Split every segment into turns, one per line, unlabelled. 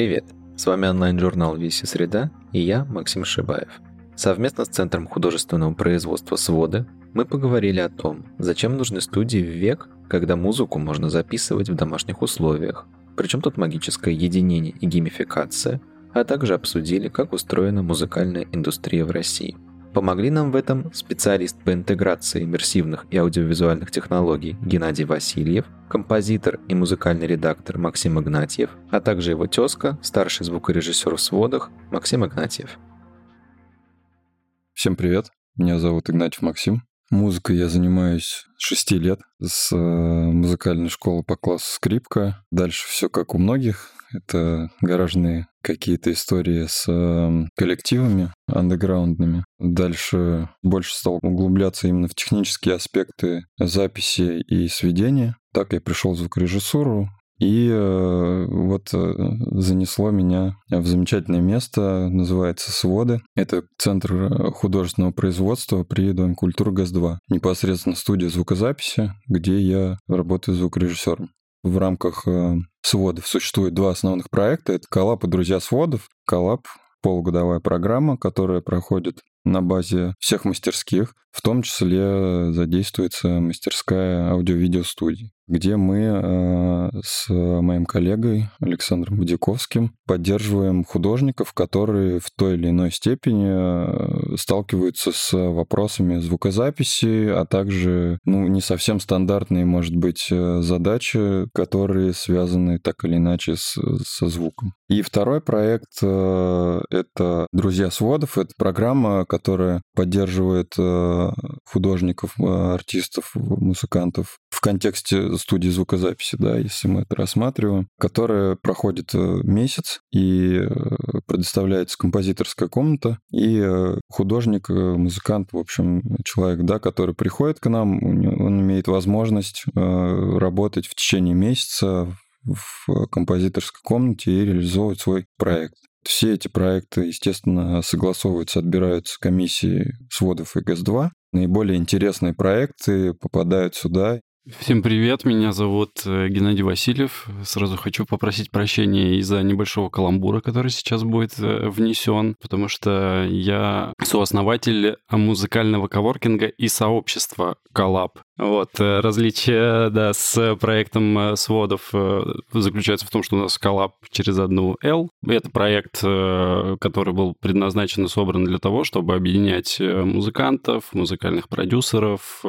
Привет! С вами онлайн-журнал «Виси Среда» и я, Максим Шибаев. Совместно с Центром художественного производства «Своды» мы поговорили о том, зачем нужны студии в век, когда музыку можно записывать в домашних условиях, причем тут магическое единение и геймификация, а также обсудили, как устроена музыкальная индустрия в России – Помогли нам в этом специалист по интеграции иммерсивных и аудиовизуальных технологий Геннадий Васильев, композитор и музыкальный редактор Максим Игнатьев, а также его тезка, старший звукорежиссер в сводах Максим Игнатьев.
Всем привет, меня зовут Игнатьев Максим. Музыкой я занимаюсь 6 лет с э, музыкальной школы по классу скрипка. Дальше все как у многих. Это гаражные какие-то истории с э, коллективами андеграундными. Дальше больше стал углубляться именно в технические аспекты записи и сведения. Так я пришел в звукорежиссуру, и э, вот э, занесло меня в замечательное место, называется «Своды». Это центр э, художественного производства при Доме культуры ГАЗ-2. Непосредственно студия звукозаписи, где я работаю звукорежиссером в рамках э, сводов существует два основных проекта. Это «Коллаб» и «Друзья сводов». «Коллаб» — полугодовая программа, которая проходит на базе всех мастерских, в том числе задействуется мастерская аудио-видео-студии где мы э, с моим коллегой Александром Будяковским поддерживаем художников, которые в той или иной степени э, сталкиваются с вопросами звукозаписи, а также ну, не совсем стандартные, может быть, э, задачи, которые связаны так или иначе с, со звуком. И второй проект — это «Друзья сводов». Это программа, которая поддерживает художников, артистов, музыкантов в контексте студии звукозаписи, да, если мы это рассматриваем, которая проходит э, месяц и э, предоставляется композиторская комната, и э, художник, музыкант, в общем, человек, да, который приходит к нам, он имеет возможность работать в течение месяца в композиторской комнате и реализовывать свой проект. Все эти проекты, естественно, согласовываются, отбираются комиссии сводов и ГЭС-2. Наиболее интересные проекты попадают сюда,
Всем привет, меня зовут э, Геннадий Васильев. Сразу хочу попросить прощения из-за небольшого каламбура, который сейчас будет э, внесен, потому что я сооснователь музыкального коворкинга и сообщества Коллаб. Вот, э, различие, да, с проектом сводов заключается в том, что у нас коллаб через одну L. Это проект, который был предназначен и собран для того, чтобы объединять музыкантов, музыкальных продюсеров,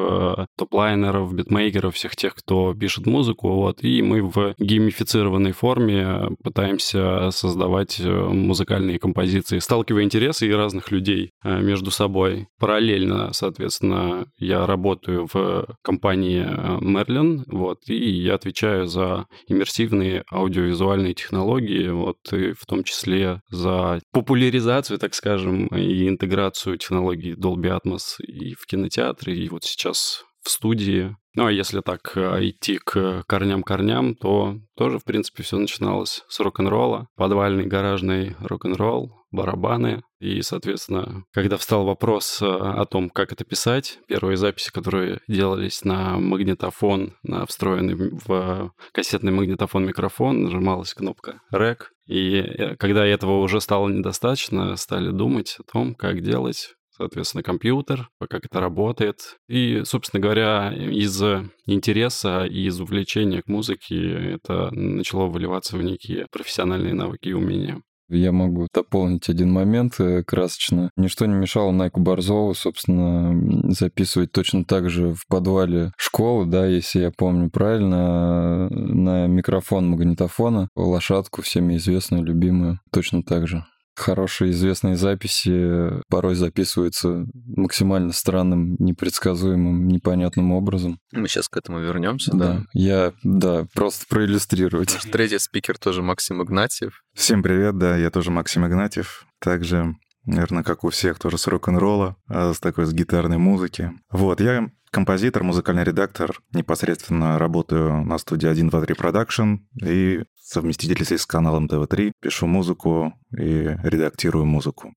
топлайнеров, битмейкеров, всех тех, кто пишет музыку. Вот, и мы в геймифицированной форме пытаемся создавать музыкальные композиции, сталкивая интересы и разных людей между собой. Параллельно, соответственно, я работаю в компании Merlin, вот, и я отвечаю за иммерсивные аудиовизуальные технологии, вот, и в том числе за популяризацию, так скажем, и интеграцию технологий Dolby Atmos и в кинотеатре, и вот сейчас в студии. Ну, а если так э, идти к корням-корням, то тоже, в принципе, все начиналось с рок-н-ролла, подвальный гаражный рок-н-ролл, барабаны. И, соответственно, когда встал вопрос э, о том, как это писать, первые записи, которые делались на магнитофон, на встроенный в кассетный магнитофон микрофон, нажималась кнопка REC. И э, когда этого уже стало недостаточно, стали думать о том, как делать соответственно, компьютер, как это работает. И, собственно говоря, из интереса и из увлечения к музыке это начало выливаться в некие профессиональные навыки и умения.
Я могу дополнить один момент э, красочно. Ничто не мешало Найку Борзову, собственно, записывать точно так же в подвале школы, да, если я помню правильно, на микрофон магнитофона, лошадку всеми известную, любимую, точно так же хорошие известные записи порой записываются максимально странным, непредсказуемым, непонятным образом.
Мы сейчас к этому вернемся,
да?
Да,
я, да, просто проиллюстрировать.
Наш третий спикер тоже Максим Игнатьев.
Всем привет, да, я тоже Максим Игнатьев. Также наверное, как у всех, тоже с рок-н-ролла, а с такой, с гитарной музыки. Вот, я композитор, музыкальный редактор, непосредственно работаю на студии 123 Production и совместитель с каналом ТВ3, пишу музыку и редактирую музыку.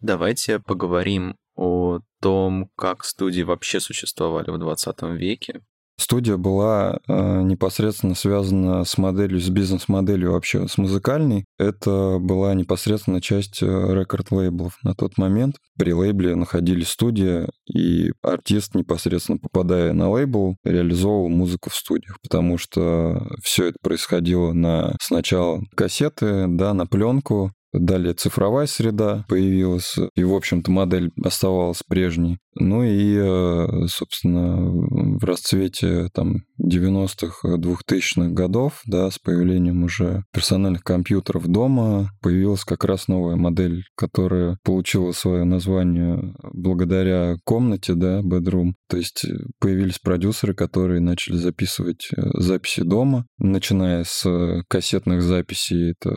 Давайте поговорим о том, как студии вообще существовали в 20 веке.
Студия была э, непосредственно связана с моделью, с бизнес-моделью вообще, с музыкальной. Это была непосредственно часть рекорд-лейблов на тот момент. При лейбле находились студия, и артист непосредственно попадая на лейбл, реализовывал музыку в студиях, потому что все это происходило на сначала кассеты, да, на пленку, Далее цифровая среда появилась, и, в общем-то, модель оставалась прежней. Ну и, э, собственно, в расцвете там 90-х, 2000-х годов, да, с появлением уже персональных компьютеров дома, появилась как раз новая модель, которая получила свое название благодаря комнате, да, bedroom. То есть э, появились продюсеры, которые начали записывать э, записи дома, начиная с кассетных записей, это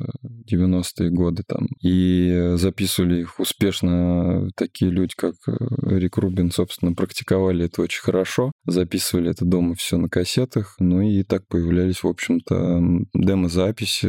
90-е годы там, и записывали их успешно такие люди, как Рик Рубин, собственно, практиковали это очень хорошо, записывали это дома все на кассетах, ну и так появлялись, в общем-то, демо-записи,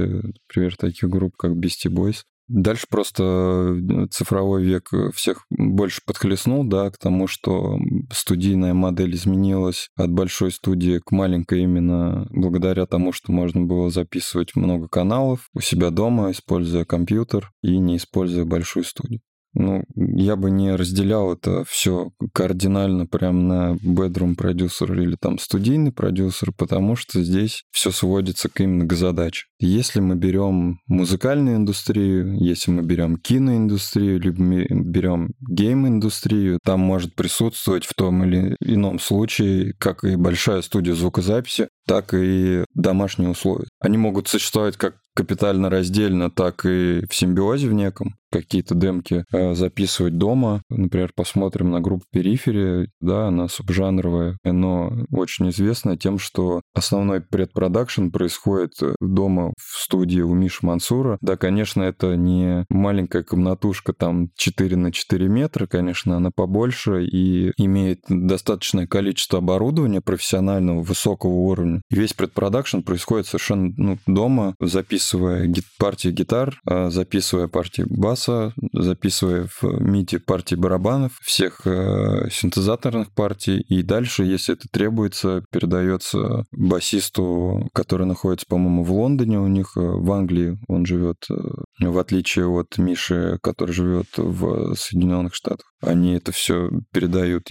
например, таких групп, как Beastie Boys. Дальше просто э, цифровой век всех больше подхлестнул, да, к тому, что студийная модель изменилась от большой студии к маленькой именно благодаря тому, что можно было записывать много каналов у себя дома, используя компьютер и не используя большую студию. Ну, я бы не разделял это все кардинально прям на bedroom продюсер или там студийный продюсер, потому что здесь все сводится к именно к задаче. Если мы берем музыкальную индустрию, если мы берем киноиндустрию, либо мы берем гейм-индустрию, там может присутствовать в том или ином случае, как и большая студия звукозаписи, так и домашние условия. Они могут существовать как капитально раздельно, так и в симбиозе в неком. Какие-то демки э, записывать дома. Например, посмотрим на группу Периферия, да, она субжанровая, но очень известная тем, что основной предпродакшн происходит дома в студии у Миши Мансура. Да, конечно, это не маленькая комнатушка там 4 на 4 метра, конечно, она побольше и имеет достаточное количество оборудования профессионального, высокого уровня. Весь предпродакшн происходит совершенно ну, дома, записывая гит партии гитар, а, записывая партии баса, записывая в MIDI партии барабанов, всех э, синтезаторных партий, и дальше, если это требуется, передается басисту, который находится, по-моему, в Лондоне у них, э, в Англии он живет, э, в отличие от Миши, который живет в Соединенных Штатах. Они это все передают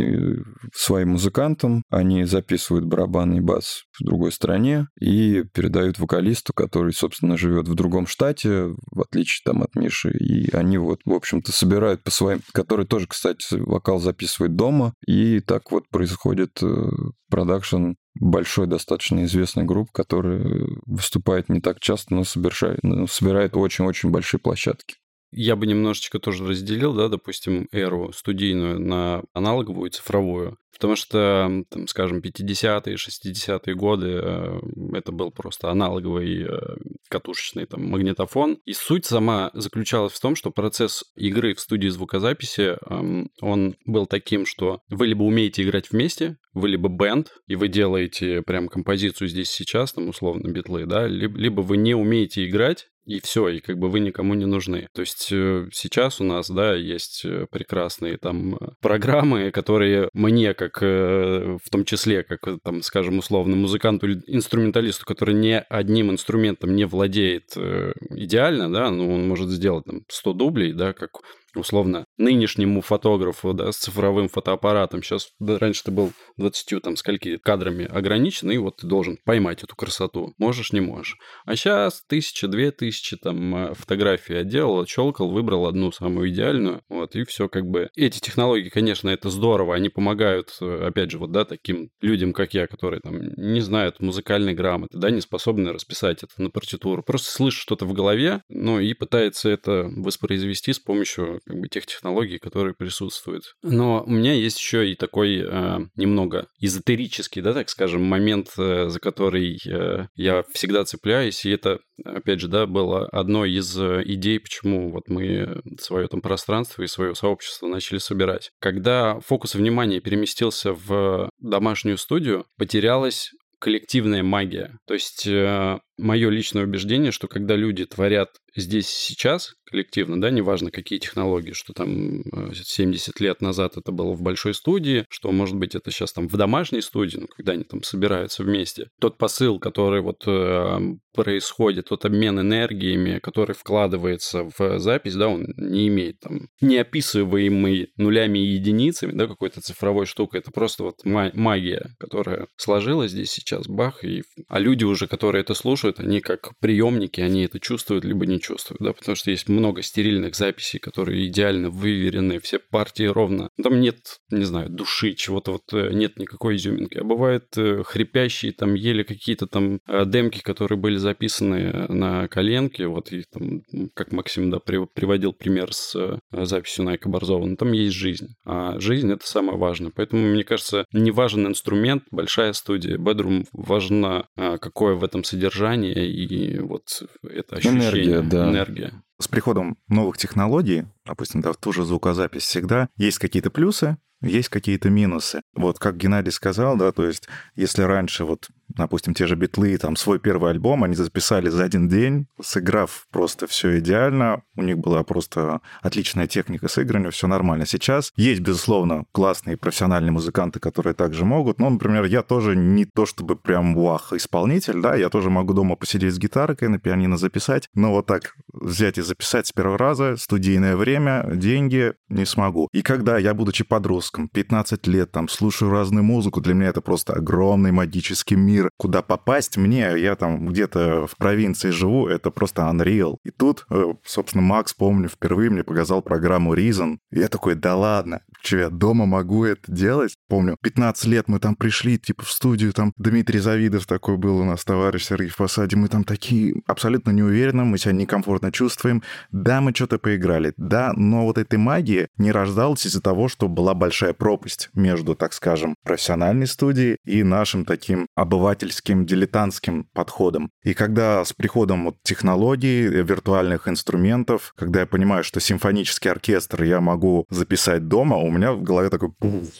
своим музыкантам, они записывают барабаны и бас в другой стране и передают вокалисту, который, собственно, живет в другом штате, в отличие там от Миши, и они вот, в общем-то, собирают по своим, который тоже, кстати, вокал записывает дома, и так вот происходит э, продакшн большой, достаточно известной группы, которая выступает не так часто, но собирает очень-очень большие площадки.
Я бы немножечко тоже разделил, да, допустим, эру студийную на аналоговую и цифровую. Потому что, там, скажем, 50-е, 60-е годы э, это был просто аналоговый э, катушечный там магнитофон. И суть сама заключалась в том, что процесс игры в студии звукозаписи, э, он был таким, что вы либо умеете играть вместе, вы либо бенд, и вы делаете прям композицию здесь сейчас, там условно битлы, да, либо, либо вы не умеете играть, и все, и как бы вы никому не нужны. То есть э, сейчас у нас, да, есть э, прекрасные там программы, которые мне, как э, в том числе, как там, скажем, условно, музыканту или инструменталисту, который не одним инструментом не владеет идеально, да, ну, он может сделать там 100 дублей, да, как условно, нынешнему фотографу, да, с цифровым фотоаппаратом, сейчас, да, раньше ты был 20, там, скольки кадрами ограничен, и вот ты должен поймать эту красоту. Можешь, не можешь. А сейчас тысяча, две тысячи, там, э, фотографий отделал, щелкал, выбрал одну самую идеальную, вот, и все, как бы. Эти технологии, конечно, это здорово, они помогают, э, опять же, вот, да, таким людям, как я, которые, там, не знают музыкальной грамоты, да, не способны расписать это на партитуру, просто слышат что-то в голове, ну, и пытается это воспроизвести с помощью как бы тех технологий, которые присутствуют. Но у меня есть еще и такой э, немного эзотерический, да, так скажем, момент, э, за который э, я всегда цепляюсь, и это, опять же, да, было одной из э, идей, почему вот мы свое там пространство и свое сообщество начали собирать. Когда фокус внимания переместился в домашнюю студию, потерялась коллективная магия. То есть э, мое личное убеждение, что когда люди творят здесь сейчас коллективно, да, неважно какие технологии, что там 70 э, лет назад это было в большой студии, что, может быть, это сейчас там в домашней студии, ну, когда они там собираются вместе. Тот посыл, который вот э, происходит, тот обмен энергиями, который вкладывается в запись, да, он не имеет там неописываемый нулями и единицами, да, какой-то цифровой штукой. Это просто вот магия, которая сложилась здесь сейчас, бах, и... а люди уже, которые это слушают, они как приемники, они это чувствуют, либо не чувствуют, да, потому что есть много стерильных записей, которые идеально выверены, все партии ровно. Там нет, не знаю, души, чего-то вот э, нет никакой изюминки. А бывает э, хрипящие, там еле какие-то там э, демки, которые были записаны на коленке, вот и там, как Максим, да, приводил пример с записью Найка Борзова, но там есть жизнь. А жизнь — это самое важное. Поэтому, мне кажется, не важен инструмент, большая студия. Bedroom важна какое в этом содержание и вот это ощущение.
Энергия, да.
Энергия.
С приходом новых технологий, допустим, да, в ту же звукозапись всегда есть какие-то плюсы, есть какие-то минусы. Вот как Геннадий сказал, да, то есть если раньше вот допустим, те же битлы, там, свой первый альбом они записали за один день, сыграв просто все идеально. У них была просто отличная техника сыграния, все нормально. Сейчас есть, безусловно, классные профессиональные музыканты, которые также могут. Но, например, я тоже не то чтобы прям вах исполнитель, да, я тоже могу дома посидеть с гитаркой, на пианино записать, но вот так взять и записать с первого раза, студийное время, деньги не смогу. И когда я, будучи подростком, 15 лет, там, слушаю разную музыку, для меня это просто огромный магический мир, мир, куда попасть мне, я там где-то в провинции живу, это просто unreal. И тут, э, собственно, Макс, помню, впервые мне показал программу Reason. И я такой, да ладно, что я дома могу это делать? Помню, 15 лет мы там пришли, типа, в студию, там Дмитрий Завидов такой был у нас, товарищ Сергей в посаде, мы там такие абсолютно неуверенно, мы себя некомфортно чувствуем. Да, мы что-то поиграли, да, но вот этой магии не рождалась из-за того, что была большая пропасть между, так скажем, профессиональной студией и нашим таким обывательским обывательским, дилетантским подходом. И когда с приходом вот технологий, виртуальных инструментов, когда я понимаю, что симфонический оркестр я могу записать дома, у меня в голове такой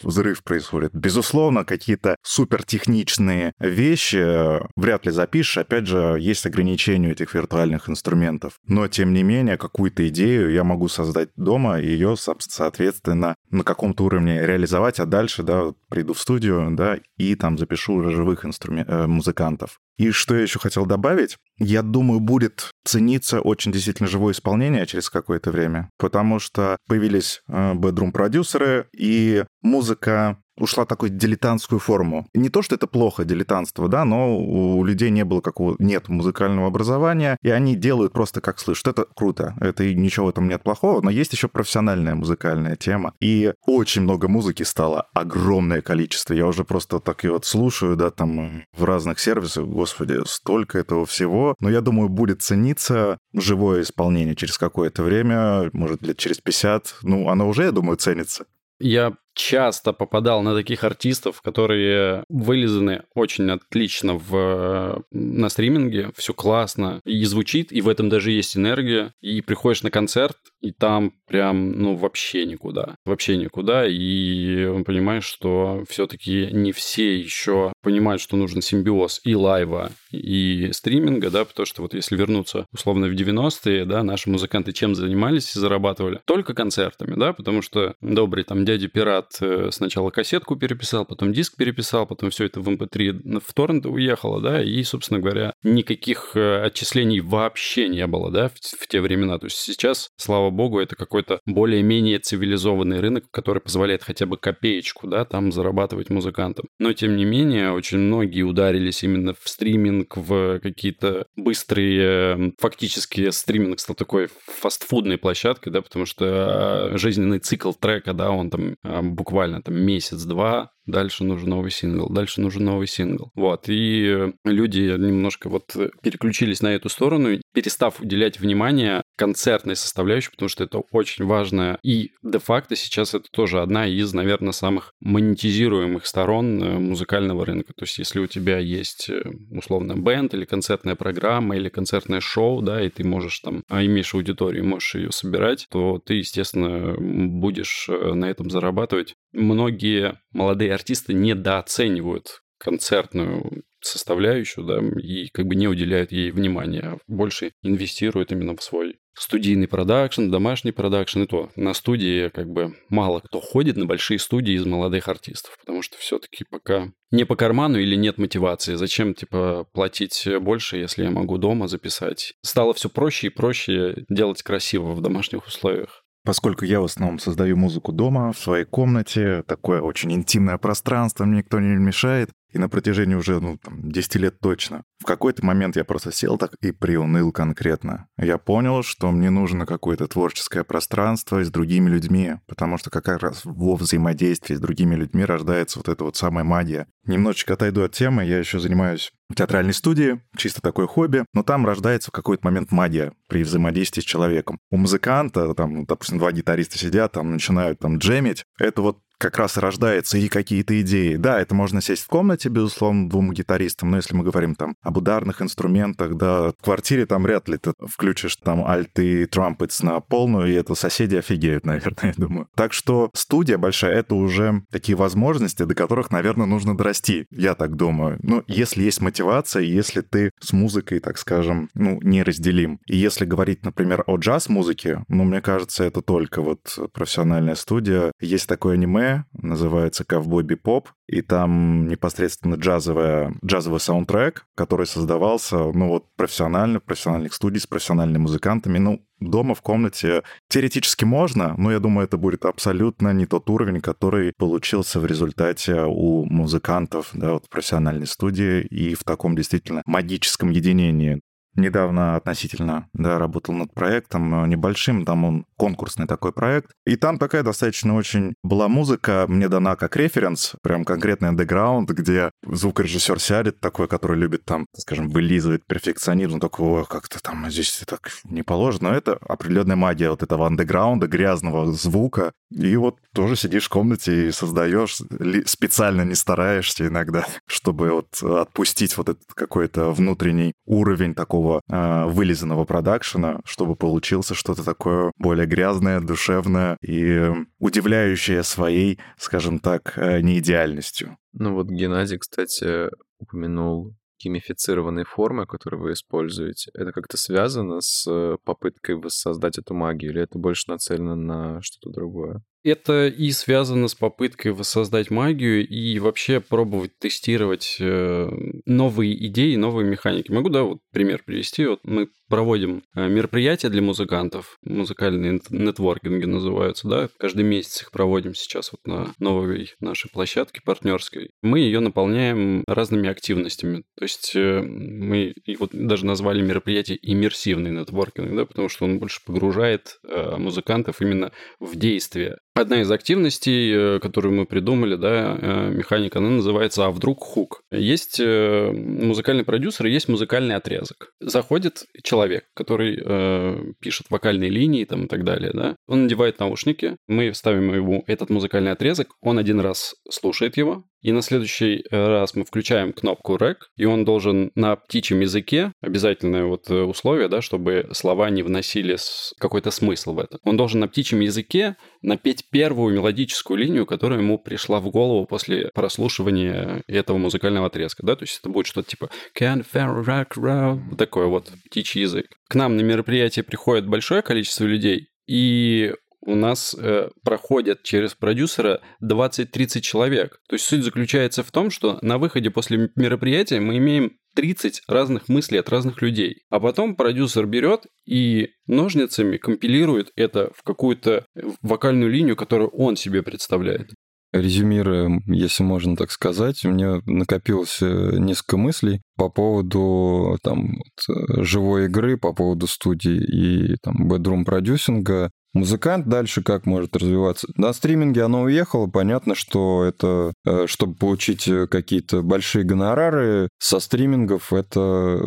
взрыв происходит. Безусловно, какие-то супертехничные вещи э, вряд ли запишешь. Опять же, есть ограничения этих виртуальных инструментов. Но, тем не менее, какую-то идею я могу создать дома, и ее, соответственно, на каком-то уровне реализовать, а дальше, да, приду в студию, да, и там запишу уже живых инструментов э, музыкантов. И что я еще хотел добавить? Я думаю, будет цениться очень действительно живое исполнение через какое-то время, потому что появились э, бедрум-продюсеры, и музыка ушла такой дилетантскую форму. Не то, что это плохо, дилетантство, да, но у людей не было какого нет музыкального образования, и они делают просто как слышат. Это круто, это и ничего в этом нет плохого, но есть еще профессиональная музыкальная тема. И очень много музыки стало, огромное количество. Я уже просто так и вот слушаю, да, там в разных сервисах, господи, столько этого всего. Но я думаю, будет цениться живое исполнение через какое-то время, может, лет через 50. Ну, оно уже, я думаю, ценится.
Я часто попадал на таких артистов, которые вылизаны очень отлично в, на стриминге, все классно и звучит, и в этом даже есть энергия, и приходишь на концерт, и там прям, ну, вообще никуда, вообще никуда, и понимаешь, что все-таки не все еще понимают, что нужен симбиоз и лайва, и стриминга, да, потому что вот если вернуться условно в 90-е, да, наши музыканты чем занимались и зарабатывали? Только концертами, да, потому что добрый там дядя Пират брат э, сначала кассетку переписал, потом диск переписал, потом все это в MP3 эм в торрент уехало, да, и, собственно говоря, никаких э, отчислений вообще не было, да, в, в те времена. То есть сейчас, слава богу, это какой-то более-менее цивилизованный рынок, который позволяет хотя бы копеечку, да, там зарабатывать музыкантам. Но, тем не менее, очень многие ударились именно в стриминг, в какие-то быстрые, фактически стриминг стал такой фастфудной площадкой, да, потому что а, жизненный цикл трека, да, он там буквально там месяц-два дальше нужен новый сингл, дальше нужен новый сингл. Вот, и люди немножко вот переключились на эту сторону, перестав уделять внимание концертной составляющей, потому что это очень важно. И де-факто сейчас это тоже одна из, наверное, самых монетизируемых сторон э, музыкального рынка. То есть если у тебя есть э, условно бенд или концертная программа или концертное шоу, да, и ты можешь там, а имеешь аудиторию, можешь ее собирать, то ты, естественно, будешь э, на этом зарабатывать. Многие молодые артисты недооценивают концертную составляющую, да, и как бы не уделяют ей внимания, а больше инвестируют именно в свой студийный продакшн, домашний продакшн, и то на студии как бы мало кто ходит на большие студии из молодых артистов, потому что все-таки пока не по карману или нет мотивации. Зачем, типа, платить больше, если я могу дома записать? Стало все проще и проще делать красиво в домашних условиях.
Поскольку я в основном создаю музыку дома, в своей комнате, такое очень интимное пространство, мне никто не мешает, и на протяжении уже, ну, там, 10 лет точно. В какой-то момент я просто сел так и приуныл конкретно. Я понял, что мне нужно какое-то творческое пространство с другими людьми, потому что как раз во взаимодействии с другими людьми рождается вот эта вот самая магия. Немножечко отойду от темы, я еще занимаюсь в театральной студии, чисто такое хобби, но там рождается в какой-то момент магия при взаимодействии с человеком. У музыканта, там, допустим, два гитариста сидят, там, начинают там джемить, это вот как раз рождается и какие-то идеи. Да, это можно сесть в комнате, безусловно, двум гитаристам, но если мы говорим там об ударных инструментах, да, в квартире там вряд ли ты включишь там альты и трампетс на полную, и это соседи офигеют, наверное, я думаю. Так что студия большая — это уже такие возможности, до которых, наверное, нужно дорасти, я так думаю. Ну, если есть мотивация, если ты с музыкой, так скажем, ну, неразделим. И если говорить, например, о джаз-музыке, ну, мне кажется, это только вот профессиональная студия. Есть такое аниме, называется «Ковбой Бипоп», и там непосредственно джазовая, джазовый саундтрек, который создавался, ну вот, профессионально, в профессиональных студий с профессиональными музыкантами. Ну, дома в комнате теоретически можно, но я думаю, это будет абсолютно не тот уровень, который получился в результате у музыкантов да, вот в профессиональной студии и в таком действительно магическом единении недавно относительно, да, работал над проектом э, небольшим, там он конкурсный такой проект. И там такая достаточно очень была музыка, мне дана как референс, прям конкретный андеграунд, где звукорежиссер сядет такой, который любит там, скажем, вылизывает перфекционизм, такого как-то там здесь так не положено. Но это определенная магия вот этого андеграунда, грязного звука. И вот тоже сидишь в комнате и создаешь, специально не стараешься иногда, чтобы вот отпустить вот этот какой-то внутренний уровень такого такого э, вылизанного продакшена, чтобы получился что-то такое более грязное, душевное и удивляющее своей, скажем так, э, неидеальностью.
Ну вот Геннадий, кстати, упомянул геймифицированные формы, которые вы используете, это как-то связано с э, попыткой воссоздать эту магию, или это больше нацелено на что-то другое?
Это и связано с попыткой воссоздать магию и вообще пробовать тестировать э, новые идеи, новые механики. Могу, да, вот пример привести. Вот мы проводим э, мероприятия для музыкантов, музыкальные нетворкинги называются, да, каждый месяц их проводим сейчас вот на новой нашей площадке партнерской. Мы ее наполняем разными активностями. То есть э, мы вот даже назвали мероприятие иммерсивный нетворкинг, да, потому что он больше погружает музыкантов именно в действие. Одна из активностей, э, которую мы придумали, да, э, механика, она называется «А вдруг хук?». Есть э, музыкальный продюсер и есть музыкальный отрезок. Заходит человек, который э, пишет вокальные линии там, и так далее, да. Он надевает наушники, мы ставим ему этот музыкальный отрезок, он один раз слушает его, и на следующий э, раз мы включаем кнопку REC, и он должен на птичьем языке, обязательное вот э, условие, да, чтобы слова не вносили какой-то смысл в это. Он должен на птичьем языке напеть первую мелодическую линию, которая ему пришла в голову после прослушивания этого музыкального отрезка, да, то есть это будет что-то типа Can round, такой вот птичий язык. К нам на мероприятие приходит большое количество людей, и у нас э, проходят через продюсера 20-30 человек. То есть суть заключается в том, что на выходе после мероприятия мы имеем 30 разных мыслей от разных людей. А потом продюсер берет и ножницами компилирует это в какую-то вокальную линию, которую он себе представляет.
Резюмируя, если можно так сказать, у меня накопилось э, несколько мыслей по поводу там, вот, живой игры, по поводу студии и там, бедрум продюсинга. Музыкант дальше как может развиваться? На стриминге оно уехало, понятно, что это, э, чтобы получить э, какие-то большие гонорары со стримингов, это,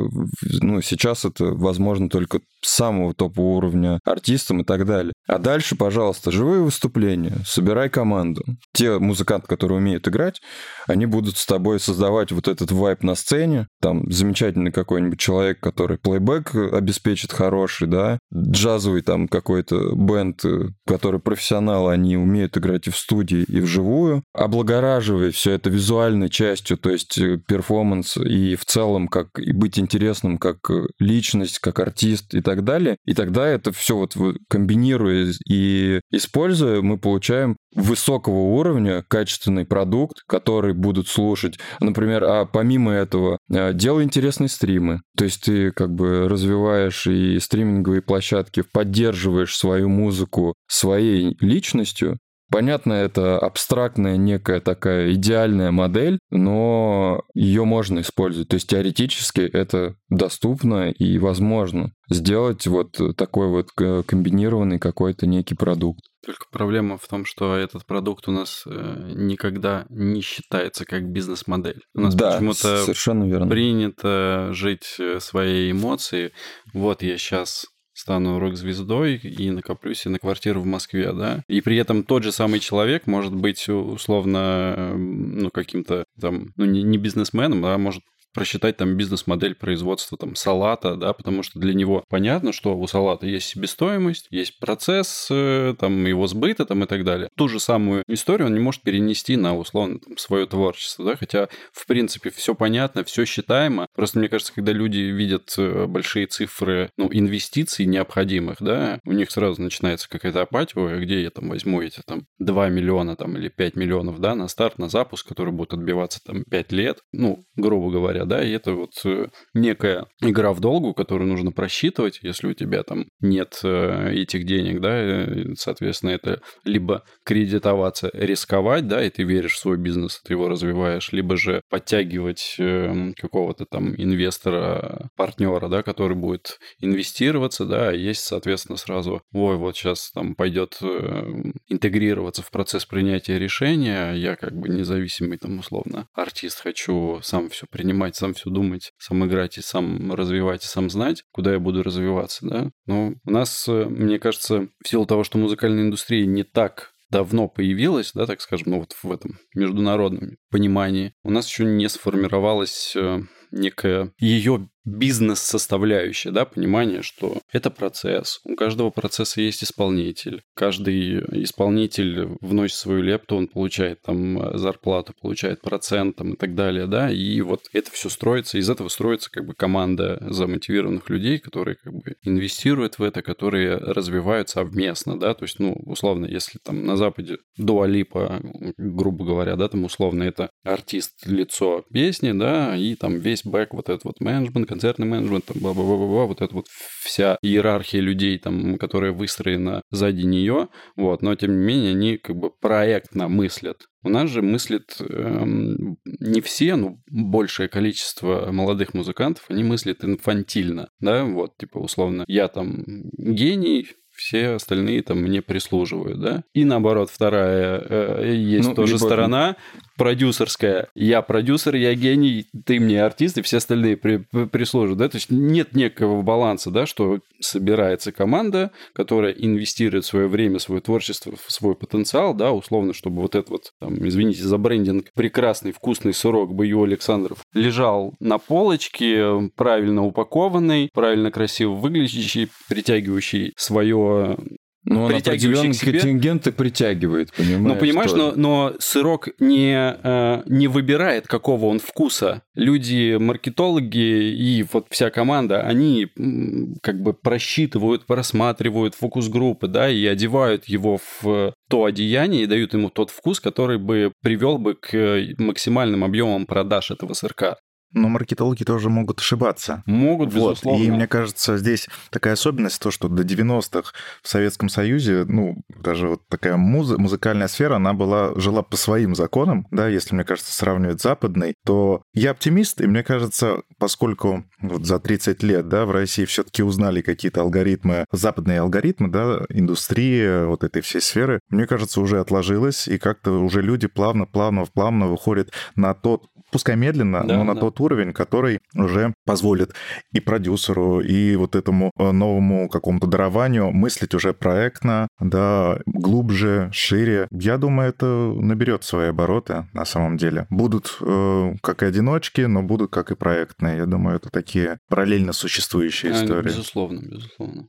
ну, сейчас это возможно только самого топового уровня артистам и так далее. А дальше, пожалуйста, живые выступления, собирай команду. Те музыканты, которые умеют играть, они будут с тобой создавать вот этот вайп на сцене. Там замечательный какой-нибудь человек, который плейбэк обеспечит хороший, да, джазовый там какой-то бенд, который профессионалы, они умеют играть и в студии, и вживую, облагораживая все это визуальной частью, то есть э, перформанс и в целом как и быть интересным как личность, как артист и так далее. И тогда это все вот комбинируя и используя, мы получаем высокого уровня качественный продукт, который будут слушать. Например, а помимо этого, э, делай интересные стримы. То есть ты как бы развиваешь и стриминговые площадки, поддерживаешь свою музыку своей личностью, Понятно, это абстрактная некая такая идеальная модель, но ее можно использовать. То есть теоретически это доступно и возможно сделать вот такой вот комбинированный какой-то некий продукт.
Только проблема в том, что этот продукт у нас э, никогда не считается как бизнес-модель. У нас
да,
почему-то
совершенно верно.
принято жить э, своей эмоцией. Вот я сейчас стану рок-звездой и накоплю себе на квартиру в Москве, да. И при этом тот же самый человек может быть условно, ну, каким-то там, ну, не, не бизнесменом, а может просчитать там бизнес-модель производства там салата, да, потому что для него понятно, что у салата есть себестоимость, есть процесс э, там его сбыта там и так далее. Ту же самую историю он не может перенести на условно там, свое творчество, да, хотя в принципе все понятно, все считаемо. Просто мне кажется, когда люди видят э, большие цифры, ну, инвестиций необходимых, да, у них сразу начинается какая-то апатия, где я там возьму эти там 2 миллиона там или 5 миллионов, да, на старт, на запуск, который будет отбиваться там 5 лет, ну, грубо говоря, да, и это вот э, некая игра в долгу, которую нужно просчитывать, если у тебя там нет э, этих денег, да, соответственно, это либо кредитоваться, рисковать, да, и ты веришь в свой бизнес, ты его развиваешь, либо же подтягивать эм, какого-то там инвестора, партнера, да, который будет инвестироваться, да, есть, соответственно, сразу, ой, вот сейчас там пойдет эм, интегрироваться в процесс принятия решения, я как бы независимый там условно артист, хочу сам все принимать, сам все думать, сам играть и сам развивать, и сам знать, куда я буду развиваться, да. Но у нас, э, мне кажется, в силу того, что музыкальная индустрия не так давно появилась, да, так скажем, ну вот в этом международном понимании, у нас еще не сформировалась э, некая ее бизнес-составляющая, да, понимание, что это процесс. У каждого процесса есть исполнитель. Каждый исполнитель вносит свою лепту, он получает там зарплату, получает процент там, и так далее, да, и вот это все строится, из этого строится как бы команда замотивированных людей, которые как бы инвестируют в это, которые развивают совместно, да, то есть, ну, условно, если там на Западе Дуалипа, грубо говоря, да, там условно это артист, лицо песни, да, и там весь бэк, вот этот вот менеджмент, концертный менеджмент, там, бла -бла -бла -бла, вот эта вот вся иерархия людей, там, которая выстроена сзади нее, вот, но тем не менее они как бы проектно мыслят. У нас же мыслят э, не все, но большее количество молодых музыкантов, они мыслят инфантильно, да, вот, типа, условно, я там гений, все остальные там мне прислуживают, да. И наоборот, вторая э, есть ну, тоже либо... сторона продюсерская. Я продюсер, я гений, ты мне артист, и все остальные при, при, прислуживают, да. То есть нет некого баланса, да, что собирается команда, которая инвестирует свое время, свое творчество, свой потенциал, да, условно, чтобы вот этот вот, там, извините за брендинг, прекрасный вкусный сырок Бою Александров лежал на полочке, правильно упакованный, правильно красиво выглядящий, притягивающий свое
ну, он определенные контингенты притягивает, понимаешь?
Ну, понимаешь, но, но сырок не, э, не выбирает, какого он вкуса. Люди, маркетологи и вот вся команда, они как бы просчитывают, просматривают фокус-группы, да, и одевают его в то одеяние и дают ему тот вкус, который бы привел бы к максимальным объемам продаж этого сырка.
Но маркетологи тоже могут ошибаться.
Могут, безусловно.
И мне кажется, здесь такая особенность, то, что до 90-х в Советском Союзе, ну, даже вот такая муз- музыкальная сфера, она была, жила по своим законам, да, если, мне кажется, сравнивать с западной, то я оптимист, и мне кажется, поскольку вот за 30 лет, да, в России все-таки узнали какие-то алгоритмы, западные алгоритмы, да, индустрии, вот этой всей сферы, мне кажется, уже отложилось, и как-то уже люди плавно-плавно-плавно выходят на тот пускай медленно,
Да,
но на
да.
тот уровень, который уже позволит и продюсеру, и вот этому э, новому какому-то дарованию мыслить уже проектно, да, глубже, шире. Я думаю, это наберет свои обороты на самом деле. Будут э, как и одиночки, но будут как и проектные. Я думаю, это такие параллельно существующие
А,
истории.
Безусловно, безусловно.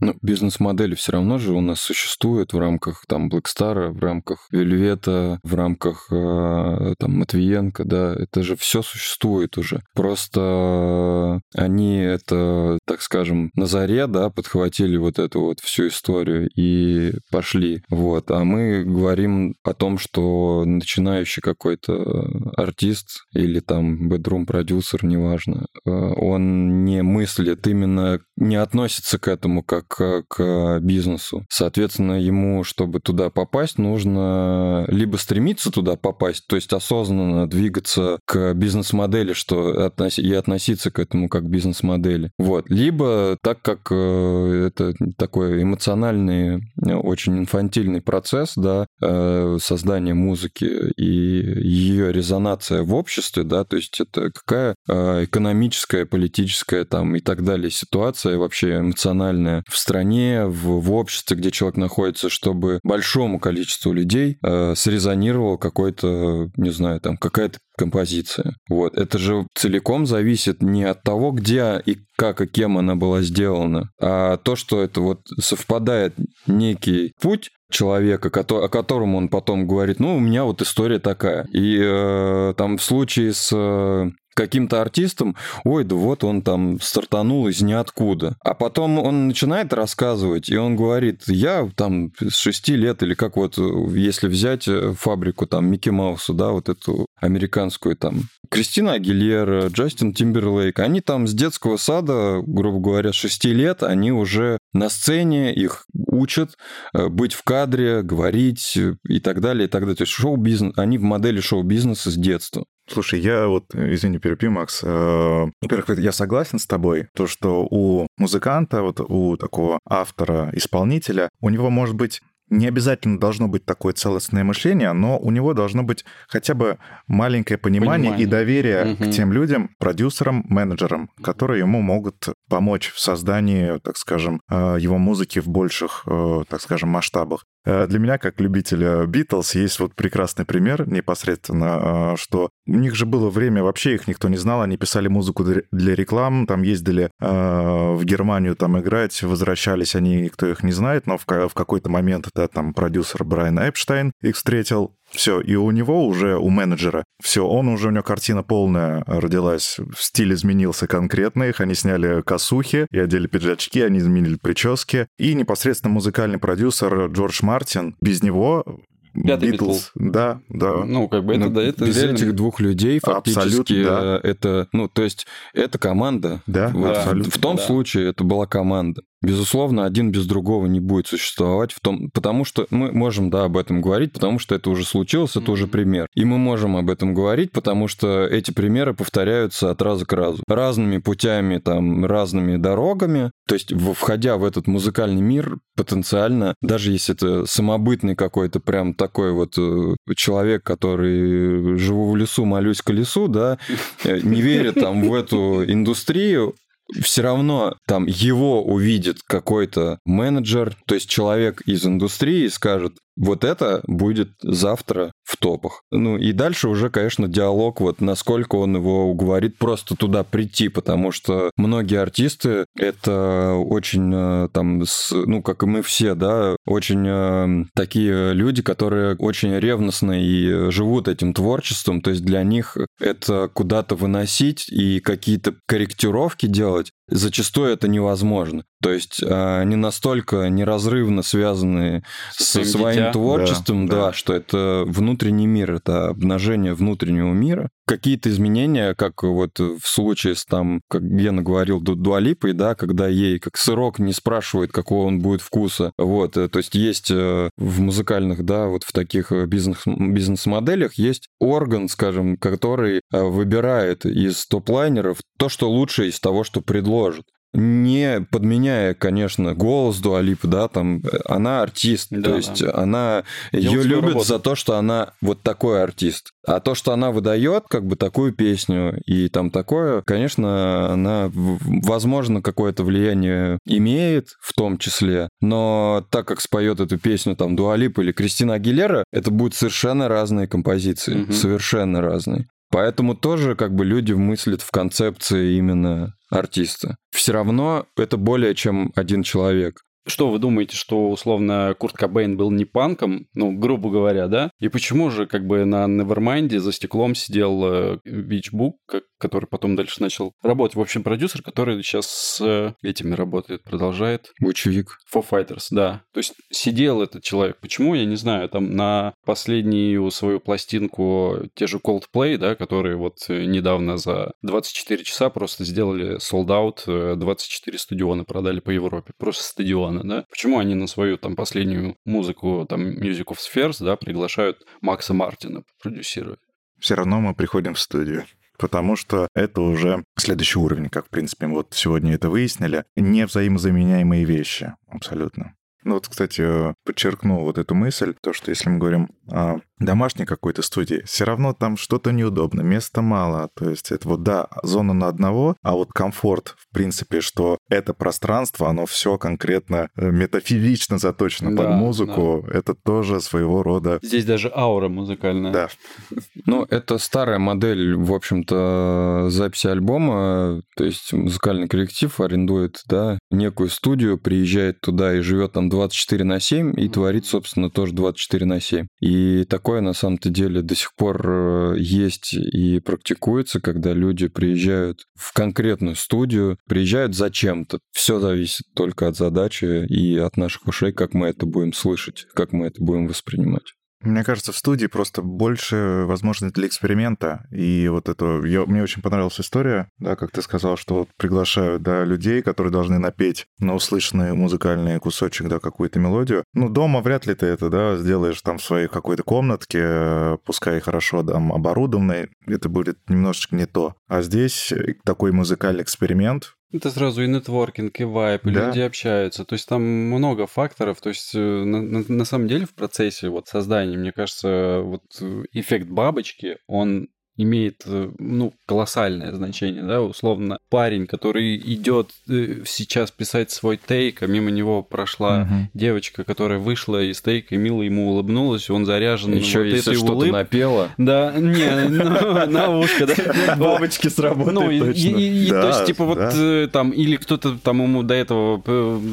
Ну, бизнес-модели все равно же у нас существуют в рамках там Blackstar, в рамках Вельвета, в рамках э, там Матвиенко, да, это же все существует уже. Просто они это, так скажем, на заре, да, подхватили вот эту вот всю историю и пошли. Вот. А мы говорим о том, что начинающий какой-то артист или там бедрум-продюсер, неважно, э, он не мыслит именно, не относится к этому как к, к бизнесу. Соответственно, ему, чтобы туда попасть, нужно либо стремиться туда попасть, то есть осознанно двигаться к бизнес-модели, что и относиться к этому как к бизнес-модели. Вот. Либо так как э, это такой эмоциональный, э, очень инфантильный процесс, да, э, создания музыки и ее резонация в обществе, да, то есть это какая э, экономическая, политическая там и так далее ситуация вообще эмоциональная в стране, в, в обществе, где человек находится, чтобы большому количеству людей э, срезонировал какой-то, не знаю, там какая-то композиция. Вот. Это же целиком зависит не от того, где и как и кем она была сделана, а то, что это вот совпадает некий путь человека, о котором он потом говорит, ну, у меня вот история такая. И э, там в случае с э, каким-то артистом, ой, да вот он там стартанул из ниоткуда. А потом он начинает рассказывать, и он говорит, я там с 6 лет, или как вот, если взять э, фабрику там Микки Маусу, да, вот эту американскую там, Кристина Агилера, Джастин Тимберлейк, они там с детского сада, грубо говоря, 6 лет, они уже на сцене, их учат э, быть в кадре, говорить э, и так далее, и так далее. То есть шоу-бизнес, они в модели шоу-бизнеса с детства.
Слушай, я вот, извини, перепью, Макс. э, Во-первых, я согласен с тобой, то, что у музыканта, вот у такого автора, исполнителя, у него может быть не обязательно должно быть такое целостное мышление, но у него должно быть хотя бы маленькое понимание,
Понимание.
и доверие
Мгм.
к тем людям, продюсерам, менеджерам, которые ему могут помочь в создании, так скажем, э, его музыки в больших, э, так скажем, масштабах. Э, Для меня, как любителя Битлз, есть вот прекрасный пример непосредственно, э, что у них же было время, вообще их никто не знал, они писали музыку для- реклам, там ездили э, в Германию там играть, возвращались они, никто их не знает, но в какой-то момент да, там продюсер Брайан Эпштейн их встретил, все, и у него уже, у менеджера, все, он уже, у него картина полная родилась, стиль изменился конкретно, их они сняли косухи и одели пиджачки, они изменили прически, и непосредственно музыкальный продюсер Джордж Мартин, без него
Пятый
Битлз, да, да.
Ну, как бы это,
Ну,
да, это
без
реально-
этих двух людей фактически
Абсолютно, да.
это, ну, то есть это команда.
Да,
Вот в-
абсолютно.
В том
да.
случае это была команда. Безусловно, один без другого не будет существовать, в том, потому что мы можем, да, об этом говорить, потому что это уже случилось, это уже
Мгм.
пример. И мы можем об этом говорить, потому что эти примеры повторяются от раза к разу. Разными путями, там, разными дорогами. То есть, входя в этот музыкальный мир, потенциально, даже если это самобытный какой-то прям такой вот э, человек, который живу в лесу, молюсь колесу, да, э, не верит там в эту индустрию, все равно там его увидит какой-то менеджер, то есть человек из индустрии скажет, вот это будет завтра в топах. Ну и дальше уже, конечно, диалог, вот насколько он его уговорит просто туда прийти, потому что многие артисты это очень э, там, с- ну как и мы все, да, очень э, такие люди, которые очень ревностно и живут этим творчеством, то есть для них это куда-то выносить и какие-то корректировки делать, зачастую это невозможно. То есть э, они настолько неразрывно связаны
Со своим дитя.
творчеством,
Да,
да,
да.
что это внутренний мир, это обнажение внутреннего мира. Какие-то изменения, как вот в случае с там, как Гена говорил, Ду- Дуалипой, да, когда ей как сырок не спрашивает, какого он будет вкуса. Вот, э, то есть есть э, в музыкальных, да, вот в таких э, бизнес, бизнес-моделях есть орган, скажем, который выбирает из топ-лайнеров то, что лучше из того, что предложит. Не подменяя, конечно, голос Дуалипа, да, там, она артист, да, то есть да. она, ее любят работу. за то, что она вот такой артист. А то, что она выдает, как бы, такую песню и там такое, конечно, она, возможно, какое-то влияние имеет в том числе, но так как споет эту песню там Дуалип или Кристина Агилера, это будут совершенно разные композиции, угу. совершенно разные. Поэтому тоже как бы люди мыслят в концепции именно артиста. Все равно это более чем один человек.
Что вы думаете, что условно Курт Кобейн был не панком, ну, грубо говоря, да? И почему же как бы на Nevermind за стеклом сидел э, который потом дальше начал работать? В общем, продюсер, который сейчас с э, этими работает, продолжает.
Бучевик.
Foo Fighters, да. То есть сидел этот человек. Почему, я не знаю. Там на последнюю свою пластинку те же Coldplay, да, которые вот э, недавно за 24 часа просто сделали sold out, 24 стадиона продали по Европе. Просто стадион Дилана, да? Почему они на свою там последнюю музыку, там, Music of Spheres, да, приглашают Макса Мартина продюсировать?
Все равно мы приходим в студию потому что это уже следующий уровень, как, в принципе, вот сегодня это выяснили. Не взаимозаменяемые вещи, абсолютно. Ну вот, кстати, подчеркнул вот эту мысль, то, что если мы говорим о домашней какой-то студии, все равно там что-то неудобно, места мало. То есть это вот, да, зона на одного, а вот комфорт, в принципе, что это пространство, оно все конкретно э, метафизично заточено да, под музыку, да. это тоже своего рода...
Здесь даже аура музыкальная.
Да.
Ну, это старая модель, в общем-то, записи альбома, то есть музыкальный коллектив арендует, да, некую студию, приезжает туда и живет там 24 на 7 и творит, собственно, тоже 24 на 7. И такое на самом-то деле до сих пор э, есть и практикуется, когда люди приезжают в конкретную студию, приезжают зачем-то. Все зависит только от задачи и от наших ушей, как мы это будем слышать, как мы это будем воспринимать.
Мне кажется, в студии просто больше возможностей для эксперимента. И вот это... Я, мне очень понравилась история, да, как ты сказал, что вот приглашают, да, людей, которые должны напеть на услышанный музыкальный кусочек, да, какую-то мелодию. Ну, дома вряд ли ты это, да, сделаешь там в своей какой-то комнатке, пускай хорошо там оборудованной, это будет немножечко не то. А здесь такой музыкальный эксперимент,
это сразу и нетворкинг, и вайп, и да. люди общаются. То есть там много факторов. То есть э, на, на, на самом деле в процессе вот создания, мне кажется, вот э, эффект бабочки, он имеет, э, ну, колоссальное значение, да, условно. Парень, который идет э, сейчас писать свой тейк, а мимо него прошла угу. девочка, которая вышла из тейка и мило ему улыбнулась, он заряжен
Еще вот если что-то улыб... напела.
Да, не, ну, на ушко, да.
Бабочки сработают Ну,
то есть, типа, вот э, там, или кто-то там ему до этого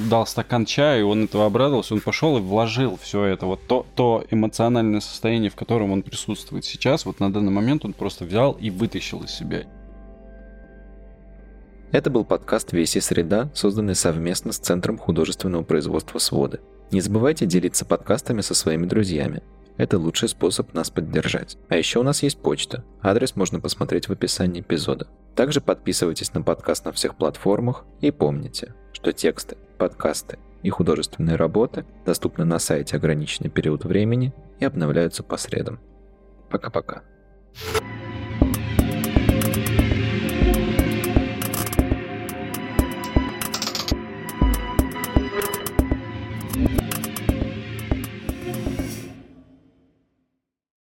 дал стакан чая, и он этого обрадовался, он пошел и вложил все это, вот то, то эмоциональное состояние, в котором он присутствует сейчас, вот на данный момент он просто просто взял и вытащил из себя.
Это был подкаст «Веси среда», созданный совместно с Центром художественного производства «Своды». Не забывайте делиться подкастами со своими друзьями. Это лучший способ нас поддержать. А еще у нас есть почта. Адрес можно посмотреть в описании эпизода. Также подписывайтесь на подкаст на всех платформах и помните, что тексты, подкасты и художественные работы доступны на сайте ограниченный период времени и обновляются по средам. Пока-пока.